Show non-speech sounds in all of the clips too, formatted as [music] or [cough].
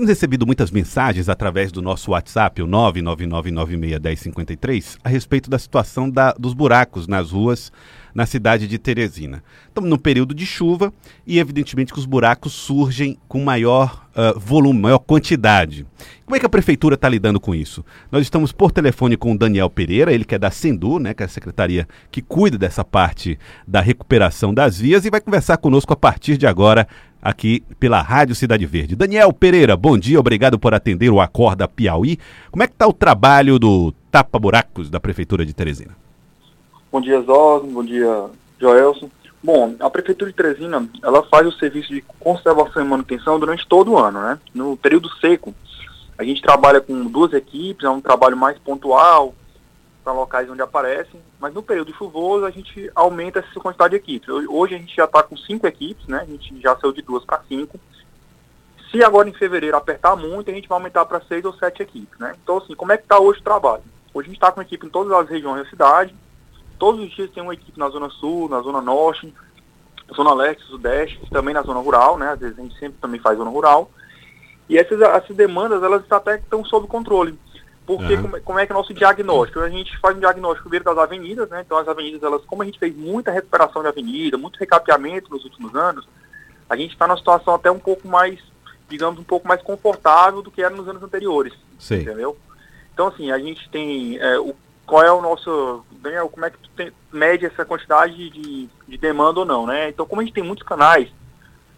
temos recebido muitas mensagens através do nosso WhatsApp, o 999961053, a respeito da situação da, dos buracos nas ruas na cidade de Teresina. Estamos num período de chuva e, evidentemente, que os buracos surgem com maior uh, volume, maior quantidade. Como é que a prefeitura está lidando com isso? Nós estamos por telefone com o Daniel Pereira, ele que é da Sendu, né, que é a secretaria que cuida dessa parte da recuperação das vias, e vai conversar conosco a partir de agora aqui pela Rádio Cidade Verde. Daniel Pereira, bom dia, obrigado por atender o Acorda Piauí. Como é que está o trabalho do Tapa Buracos da Prefeitura de Teresina? Bom dia, Zosmo. Bom dia, Joelson. Bom, a Prefeitura de Teresina, ela faz o serviço de conservação e manutenção durante todo o ano, né? No período seco, a gente trabalha com duas equipes, é um trabalho mais pontual, para locais onde aparecem, mas no período chuvoso a gente aumenta essa quantidade de equipes. Hoje a gente já está com cinco equipes, né? A gente já saiu de duas para cinco. Se agora em fevereiro apertar muito, a gente vai aumentar para seis ou sete equipes, né? Então, assim, como é que está hoje o trabalho? Hoje a gente está com equipe em todas as regiões da cidade, Todos os dias tem uma equipe na Zona Sul, na Zona Norte, Zona Leste, Sudeste, também na Zona Rural, né? Às vezes a gente sempre também faz Zona Rural. E essas, essas demandas, elas até estão sob controle. Porque uhum. como, como, é que é o nosso diagnóstico? A gente faz um diagnóstico primeiro das avenidas, né? Então as avenidas, elas, como a gente fez muita recuperação de avenida, muito recapeamento nos últimos anos, a gente está numa situação até um pouco mais, digamos, um pouco mais confortável do que era nos anos anteriores. Sim. Entendeu? Então, assim, a gente tem é, o qual é o nosso, Daniel, como é que tu tem, mede essa quantidade de, de demanda ou não, né? Então, como a gente tem muitos canais,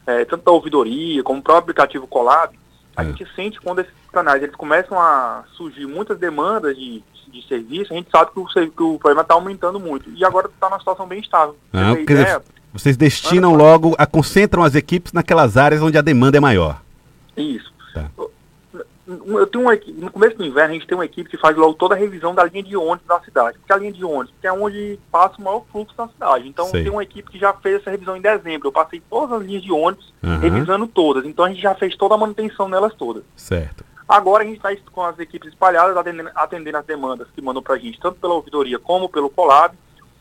é, tanto da ouvidoria como o próprio aplicativo Colab, a é. gente sente quando esses canais eles começam a surgir muitas demandas de, de serviço, a gente sabe que o, que o problema está aumentando muito. E agora está numa situação bem estável. Ah, ideia, vocês destinam logo, a, concentram as equipes naquelas áreas onde a demanda é maior. Isso. Tá eu tenho uma equipe, no começo do inverno a gente tem uma equipe que faz logo toda a revisão da linha de ônibus da cidade. Porque a linha de ônibus é onde passa o maior fluxo da cidade. Então tem uma equipe que já fez essa revisão em dezembro. Eu passei todas as linhas de ônibus, uhum. revisando todas. Então a gente já fez toda a manutenção nelas todas. Certo. Agora a gente está com as equipes espalhadas atendendo, atendendo as demandas que mandam para a gente, tanto pela ouvidoria como pelo Colab.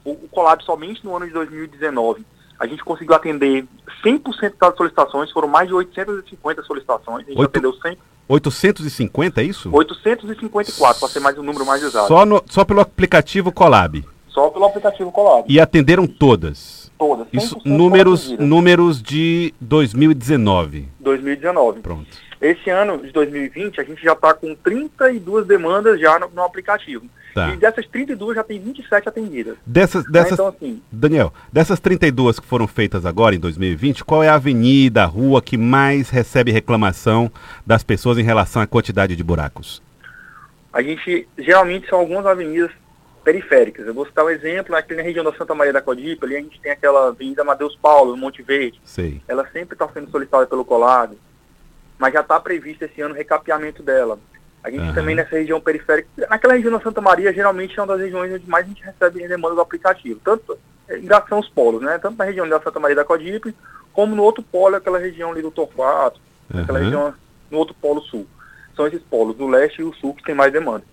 O, o Colab somente no ano de 2019 a gente conseguiu atender 100% das solicitações, foram mais de 850 solicitações, a gente Oito... atendeu 100%. 850, é isso? 854, para ser mais um número mais exato. Só, no, só pelo aplicativo Colab? Só pelo aplicativo Colab. E atenderam todas? Todas. Isso, números, números de 2019. 2019. Pronto. Esse ano de 2020, a gente já está com 32 demandas já no, no aplicativo. Tá. E dessas 32 já tem 27 atendidas. Dessas, dessas, então, assim, Daniel, dessas 32 que foram feitas agora em 2020, qual é a avenida, a rua que mais recebe reclamação das pessoas em relação à quantidade de buracos? A gente, geralmente são algumas avenidas periféricas. Eu vou citar um exemplo, aqui na região da Santa Maria da Codipa, ali a gente tem aquela avenida Madeus Paulo, no Monte Verde. Sei. Ela sempre está sendo solicitada pelo Colado, mas já está previsto esse ano o recapeamento dela. A gente uhum. também nessa região periférica, naquela região da Santa Maria, geralmente é uma das regiões onde mais a gente recebe demanda do aplicativo. Tanto, já são os polos, né? Tanto na região da Santa Maria da Codipe, como no outro polo, aquela região ali do Torquato, uhum. aquela região no outro polo sul. São esses polos, o leste e o sul, que tem mais demanda.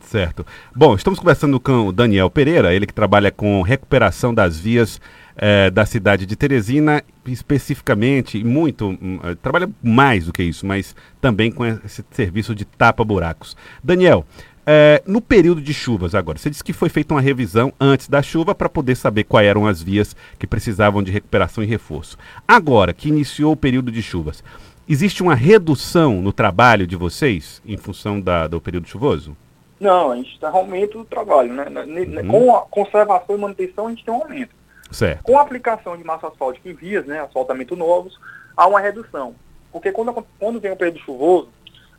Certo. Bom, estamos conversando com o Daniel Pereira, ele que trabalha com recuperação das vias é, da cidade de Teresina, especificamente, e muito, hum, eh, trabalha mais do que isso, mas também com esse serviço de tapa-buracos. Daniel, é, no período de chuvas agora, você disse que foi feita uma revisão antes da chuva para poder saber quais eram as vias que precisavam de recuperação e reforço. Agora que iniciou o período de chuvas, existe uma redução no trabalho de vocês em função da, do período chuvoso? Não, a gente está aumento do trabalho, né? Uhum. Com a conservação e manutenção a gente tem um aumento. Certo. Com a aplicação de massa asfáltica em vias, né, asfaltamento novos, há uma redução. Porque quando, quando vem o período chuvoso,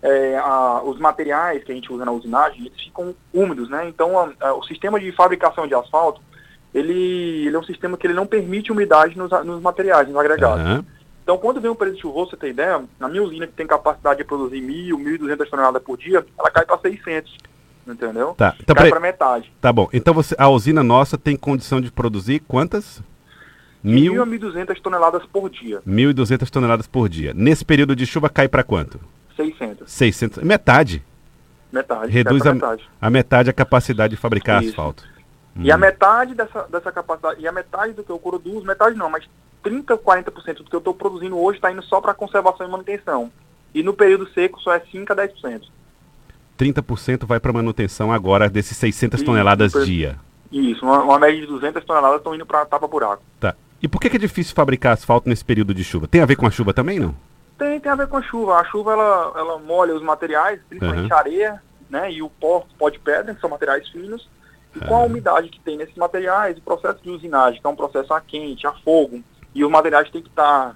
é, a, os materiais que a gente usa na usinagem, eles ficam úmidos, né? Então, a, a, o sistema de fabricação de asfalto, ele, ele, é um sistema que ele não permite umidade nos, nos materiais, nos agregados. Uhum. Então, quando vem um período chuvoso, você tem ideia, na minha usina que tem capacidade de produzir 1.000, 1.200 toneladas por dia, ela cai para 600 entendeu? Tá. Então, Cai para metade. Tá bom. Então você, a usina nossa tem condição de produzir quantas? Mil a 1.200 toneladas por dia. 1.200 toneladas por dia. Nesse período de chuva cai para quanto? 600. 600. Metade. Metade. Reduz a metade. a metade a capacidade de fabricar Isso. asfalto. E hum. a metade dessa, dessa capacidade, e a metade do que eu produzo, metade não, mas 30, 40% do que eu estou produzindo hoje está indo só para conservação e manutenção. e no período seco só é 5 a 10%. 30% vai para manutenção agora desses 600 toneladas dia. Isso, uma, uma, média de 200 toneladas estão indo para tapa-buraco. Tá. E por que, que, é difícil fabricar asfalto nesse período de chuva? Tem a ver com a chuva também, não? Tem, tem a ver com a chuva. A chuva, ela, ela molha os materiais, principalmente uhum. areia, né, e o pó, pó de pedra, que são materiais finos, e com a umidade que tem nesses materiais, o processo de usinagem, que é um processo a quente, a fogo, e os materiais têm que estar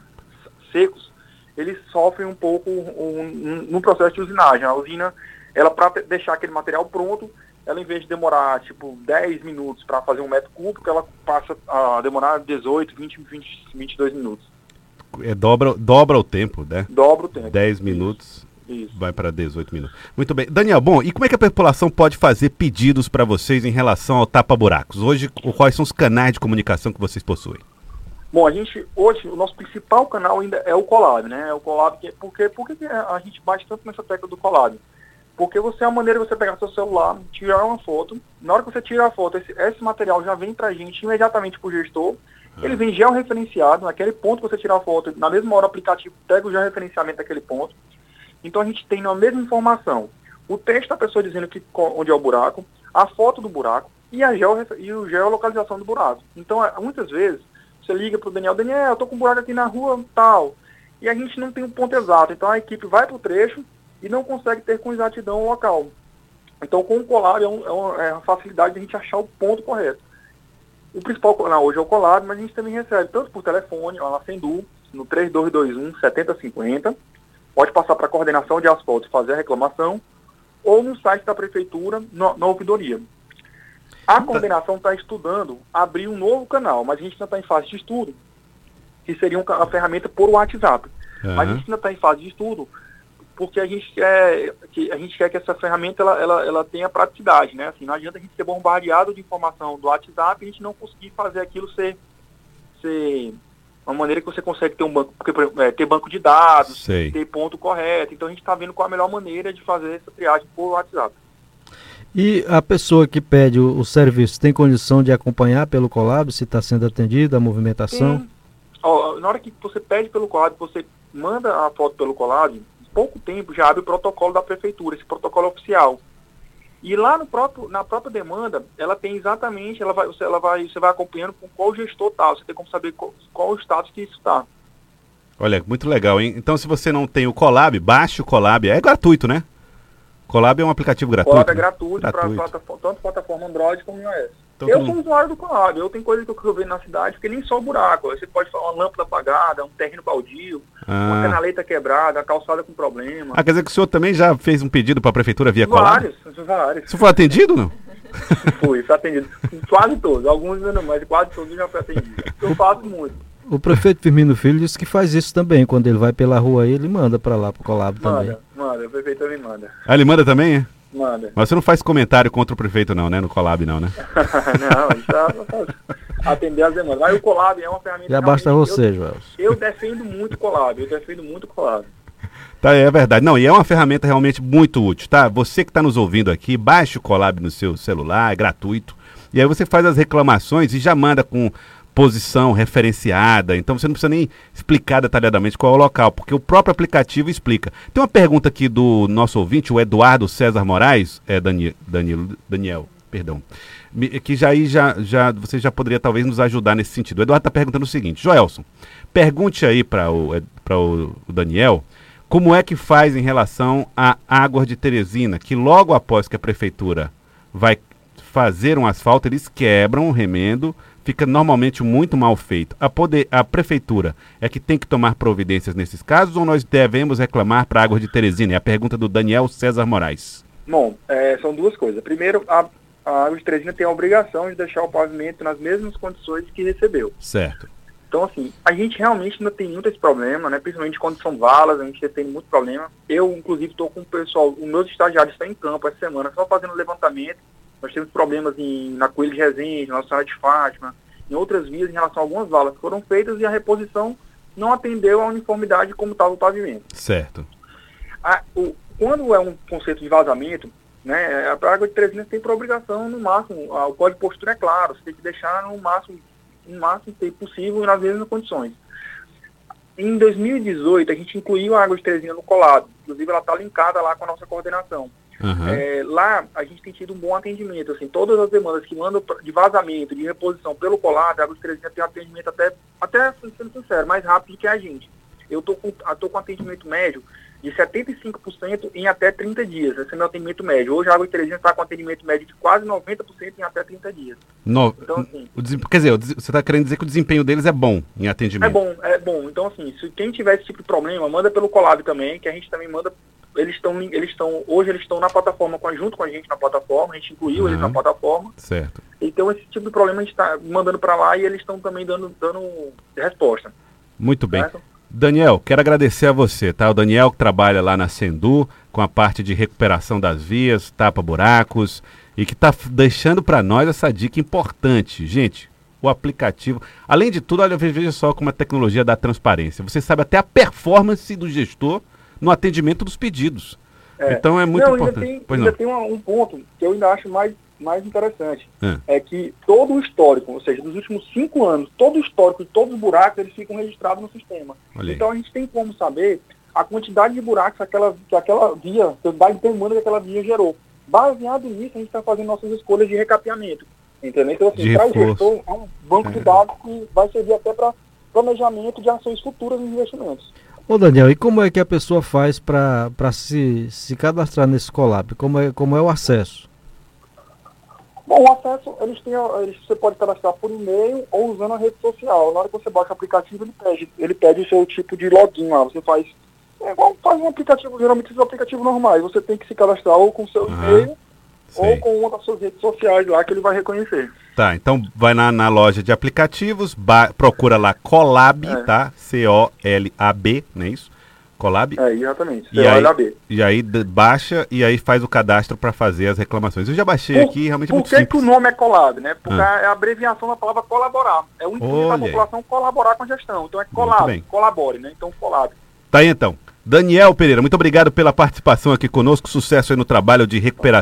secos, eles sofrem um pouco um, um, no processo de usinagem. A usina, ela para deixar aquele material pronto, ela em vez de demorar tipo 10 minutos para fazer um metro cúbico, ela passa a demorar 18, 20, 20 22 minutos. É, dobra, dobra o tempo, né? Dobra o tempo. 10 minutos. Isso. Vai para 18 minutos. Muito bem. Daniel, bom, e como é que a população pode fazer pedidos para vocês em relação ao tapa-buracos? Hoje, quais são os canais de comunicação que vocês possuem? Bom, a gente, hoje, o nosso principal canal ainda é o Colab, né? É o Colab, que, porque, por que a gente bate tanto nessa tecla do Colab? Porque você é a maneira de você pegar seu celular, tirar uma foto. Na hora que você tira a foto, esse, esse material já vem para a gente imediatamente para o gestor. Ah. Ele vem georreferenciado, naquele ponto que você tira a foto, na mesma hora o aplicativo pega o georreferenciamento daquele ponto. Então a gente tem na mesma informação o texto da pessoa dizendo que, onde é o buraco, a foto do buraco e a geo, e o geolocalização do buraco. Então, é, muitas vezes, você liga para o Daniel, Daniel, eu estou com um buraco aqui na rua tal, e a gente não tem um ponto exato. Então a equipe vai para o trecho e não consegue ter com exatidão o local. Então com o Colab é, um, é, uma, é uma facilidade de a gente achar o ponto correto. O principal canal hoje é o Colab, mas a gente também recebe tanto por telefone, lá na Sendu, no 3221 7050, pode passar para a coordenação de asfalto e fazer a reclamação, ou no site da prefeitura, no, na ouvidoria. A coordenação está estudando abrir um novo canal, mas a gente ainda está em fase de estudo, que seria uma ferramenta por WhatsApp. Uhum. Mas a gente ainda está em fase de estudo, porque a gente quer que, a gente quer que essa ferramenta ela, ela, ela tenha praticidade, né? Assim, não adianta a gente ser bombardeado de informação do WhatsApp e a gente não conseguir fazer aquilo ser, ser uma maneira que você consegue ter um banco, porque, é, ter banco de dados, Sei. ter ponto correto. Então a gente está vendo qual a melhor maneira de fazer essa triagem por WhatsApp. E a pessoa que pede o, o serviço tem condição de acompanhar pelo Colab se está sendo atendida a movimentação? Ó, na hora que você pede pelo Colab, você manda a foto pelo Colab, pouco tempo já abre o protocolo da prefeitura, esse protocolo oficial. E lá no próprio, na própria demanda, ela tem exatamente, ela vai, você, ela vai, você vai acompanhando com qual gestor está, você tem como saber qual, qual o status que isso está. Olha, muito legal, hein? Então, se você não tem o Colab, baixe o Colab. É gratuito, né? Colab é um aplicativo gratuito. Colab é gratuito, gratuito. para tanto plataforma Android como iOS. Então, eu sou usuário do Colab, eu tenho coisa que eu vejo na cidade, porque nem só o buraco. Você pode falar uma lâmpada apagada, um terreno baldio, ah. uma canaleta quebrada, a calçada com problema. Ah, quer dizer que o senhor também já fez um pedido para a prefeitura via vários, Colab? Vários, vários. Você foi atendido não? [laughs] fui, fui atendido. Quase todos, alguns ainda não, mas quase todos já fui atendido. Eu faço muito. O prefeito Firmino Filho disse que faz isso também. Quando ele vai pela rua aí, ele manda para lá, para o Colab manda, também. Manda, manda, o prefeito também manda. Ah, ele manda também, é? Manda. Mas você não faz comentário contra o prefeito não, né? No Colab não, né? [laughs] não, a gente tá atender as demandas. Mas o Colab é uma ferramenta... Já basta você, eu, Joel. Eu defendo muito o Colab, eu defendo muito o Colab. Tá, é verdade. Não, e é uma ferramenta realmente muito útil, tá? Você que está nos ouvindo aqui, baixe o Colab no seu celular, é gratuito. E aí você faz as reclamações e já manda com posição referenciada. Então você não precisa nem explicar detalhadamente qual é o local, porque o próprio aplicativo explica. Tem uma pergunta aqui do nosso ouvinte, o Eduardo César Moraes, é Daniel, Daniel, Daniel perdão, que já aí já, já você já poderia talvez nos ajudar nesse sentido. O Eduardo está perguntando o seguinte, Joelson, pergunte aí para é, o, o Daniel como é que faz em relação à água de Teresina, que logo após que a prefeitura vai fazer um asfalto, eles quebram o remendo fica normalmente muito mal feito. A, poder, a prefeitura é que tem que tomar providências nesses casos ou nós devemos reclamar para a Água de Teresina? É a pergunta do Daniel César Moraes. Bom, é, são duas coisas. Primeiro, a, a Água de Teresina tem a obrigação de deixar o pavimento nas mesmas condições que recebeu. Certo. Então, assim, a gente realmente ainda tem muito esse problema, né? Principalmente quando são valas, a gente tem muito problema. Eu, inclusive, estou com o pessoal, os meus estagiários estão em campo essa semana, só fazendo levantamento nós temos problemas em, na Coelho de Resende, na Nossa de Fátima, em outras vias em relação a algumas valas que foram feitas e a reposição não atendeu à uniformidade como estava o pavimento. Certo. A, o, quando é um conceito de vazamento, né, a Água de Teresina tem por obrigação, no máximo, a, o código de postura é claro, você tem que deixar no máximo, no máximo possível nas mesmas condições. em 2018 a gente incluiu a Água de Teresina no colado. Inclusive ela está linkada lá com a nossa coordenação. Aham. É, lá a gente tem tido um bom atendimento. Assim, todas as demandas que mandam de vazamento, de reposição pelo colado, a Água de Teresina tem um atendimento até, até sendo sincero, mais rápido que a gente. Eu tô com, eu tô com atendimento médio de 75% em até 30 dias. Esse é meu atendimento médio. Hoje a Água Teresina está com atendimento médio de quase 90% em até 30 dias. No- Então, assim, o desem- quer dizer, você está querendo dizer que o desempenho deles é bom em atendimento? É bom, é bom. Então, assim, se quem tiver esse tipo de problema, manda pelo Colab também, que a gente também manda. Eles estão, eles estão, hoje eles estão na plataforma, junto com a gente na plataforma, a gente incluiu eles Uhum. na plataforma. Certo. Então, esse tipo de problema a gente está mandando para lá e eles estão também dando, dando resposta. Muito bem. certo? Daniel, quero agradecer a você, tá? O Daniel que trabalha lá na Sendu com a parte de recuperação das vias, tapa buracos e que está deixando para nós essa dica importante. Gente, o aplicativo, além de tudo, olha, ve- veja só como a tecnologia dá transparência. Você sabe até a performance do gestor no atendimento dos pedidos. É. Então é muito não, ainda importante. tem, Pois ainda não. tem uma- um ponto que eu ainda acho mais, mais interessante. É. É que todo o histórico, ou seja, dos últimos cinco anos, todo o histórico e todos os buracos, eles ficam registrados no sistema. Olha aí. Então a gente tem como saber a quantidade de buracos que aquela, que aquela via, a quantidade de demanda que aquela via gerou. Baseado nisso, a gente está fazendo nossas escolhas de recapeamento. Entendeu? Então, De assim, para o gestor, é um banco de É. dados que vai servir até para planejamento de ações futuras de investimentos. Ô Daniel, e como é que a pessoa faz para se, se cadastrar nesse Colab? Como é, como é o acesso? Bom, o acesso, eles têm, eles, você pode cadastrar por e-mail ou usando a rede social. Na hora que você baixa o aplicativo, ele pede, ele pede o seu tipo de login lá. Você faz, é igual faz um aplicativo, geralmente esses aplicativos normais. Você tem que se cadastrar ou com o seu Aham, e-mail sei. com uma das suas redes sociais lá que ele vai reconhecer. Tá, então vai na, na loja de aplicativos, procura lá Colab, É. tá? C-O-L-A-B, não é isso? Colab. É, exatamente. E aí-. E aí baixa e aí faz o cadastro para fazer as reclamações. Eu já baixei Por- aqui, realmente é Por muito que, que simples. o nome é Colab, né? Porque Ah. é a abreviação da palavra colaborar. É o intuito da população colaborar com a gestão. Então é. Colab, colabore, né? Então Colab. Tá aí então. Daniel Pereira, muito obrigado pela participação aqui conosco. Sucesso aí no trabalho de recuperação.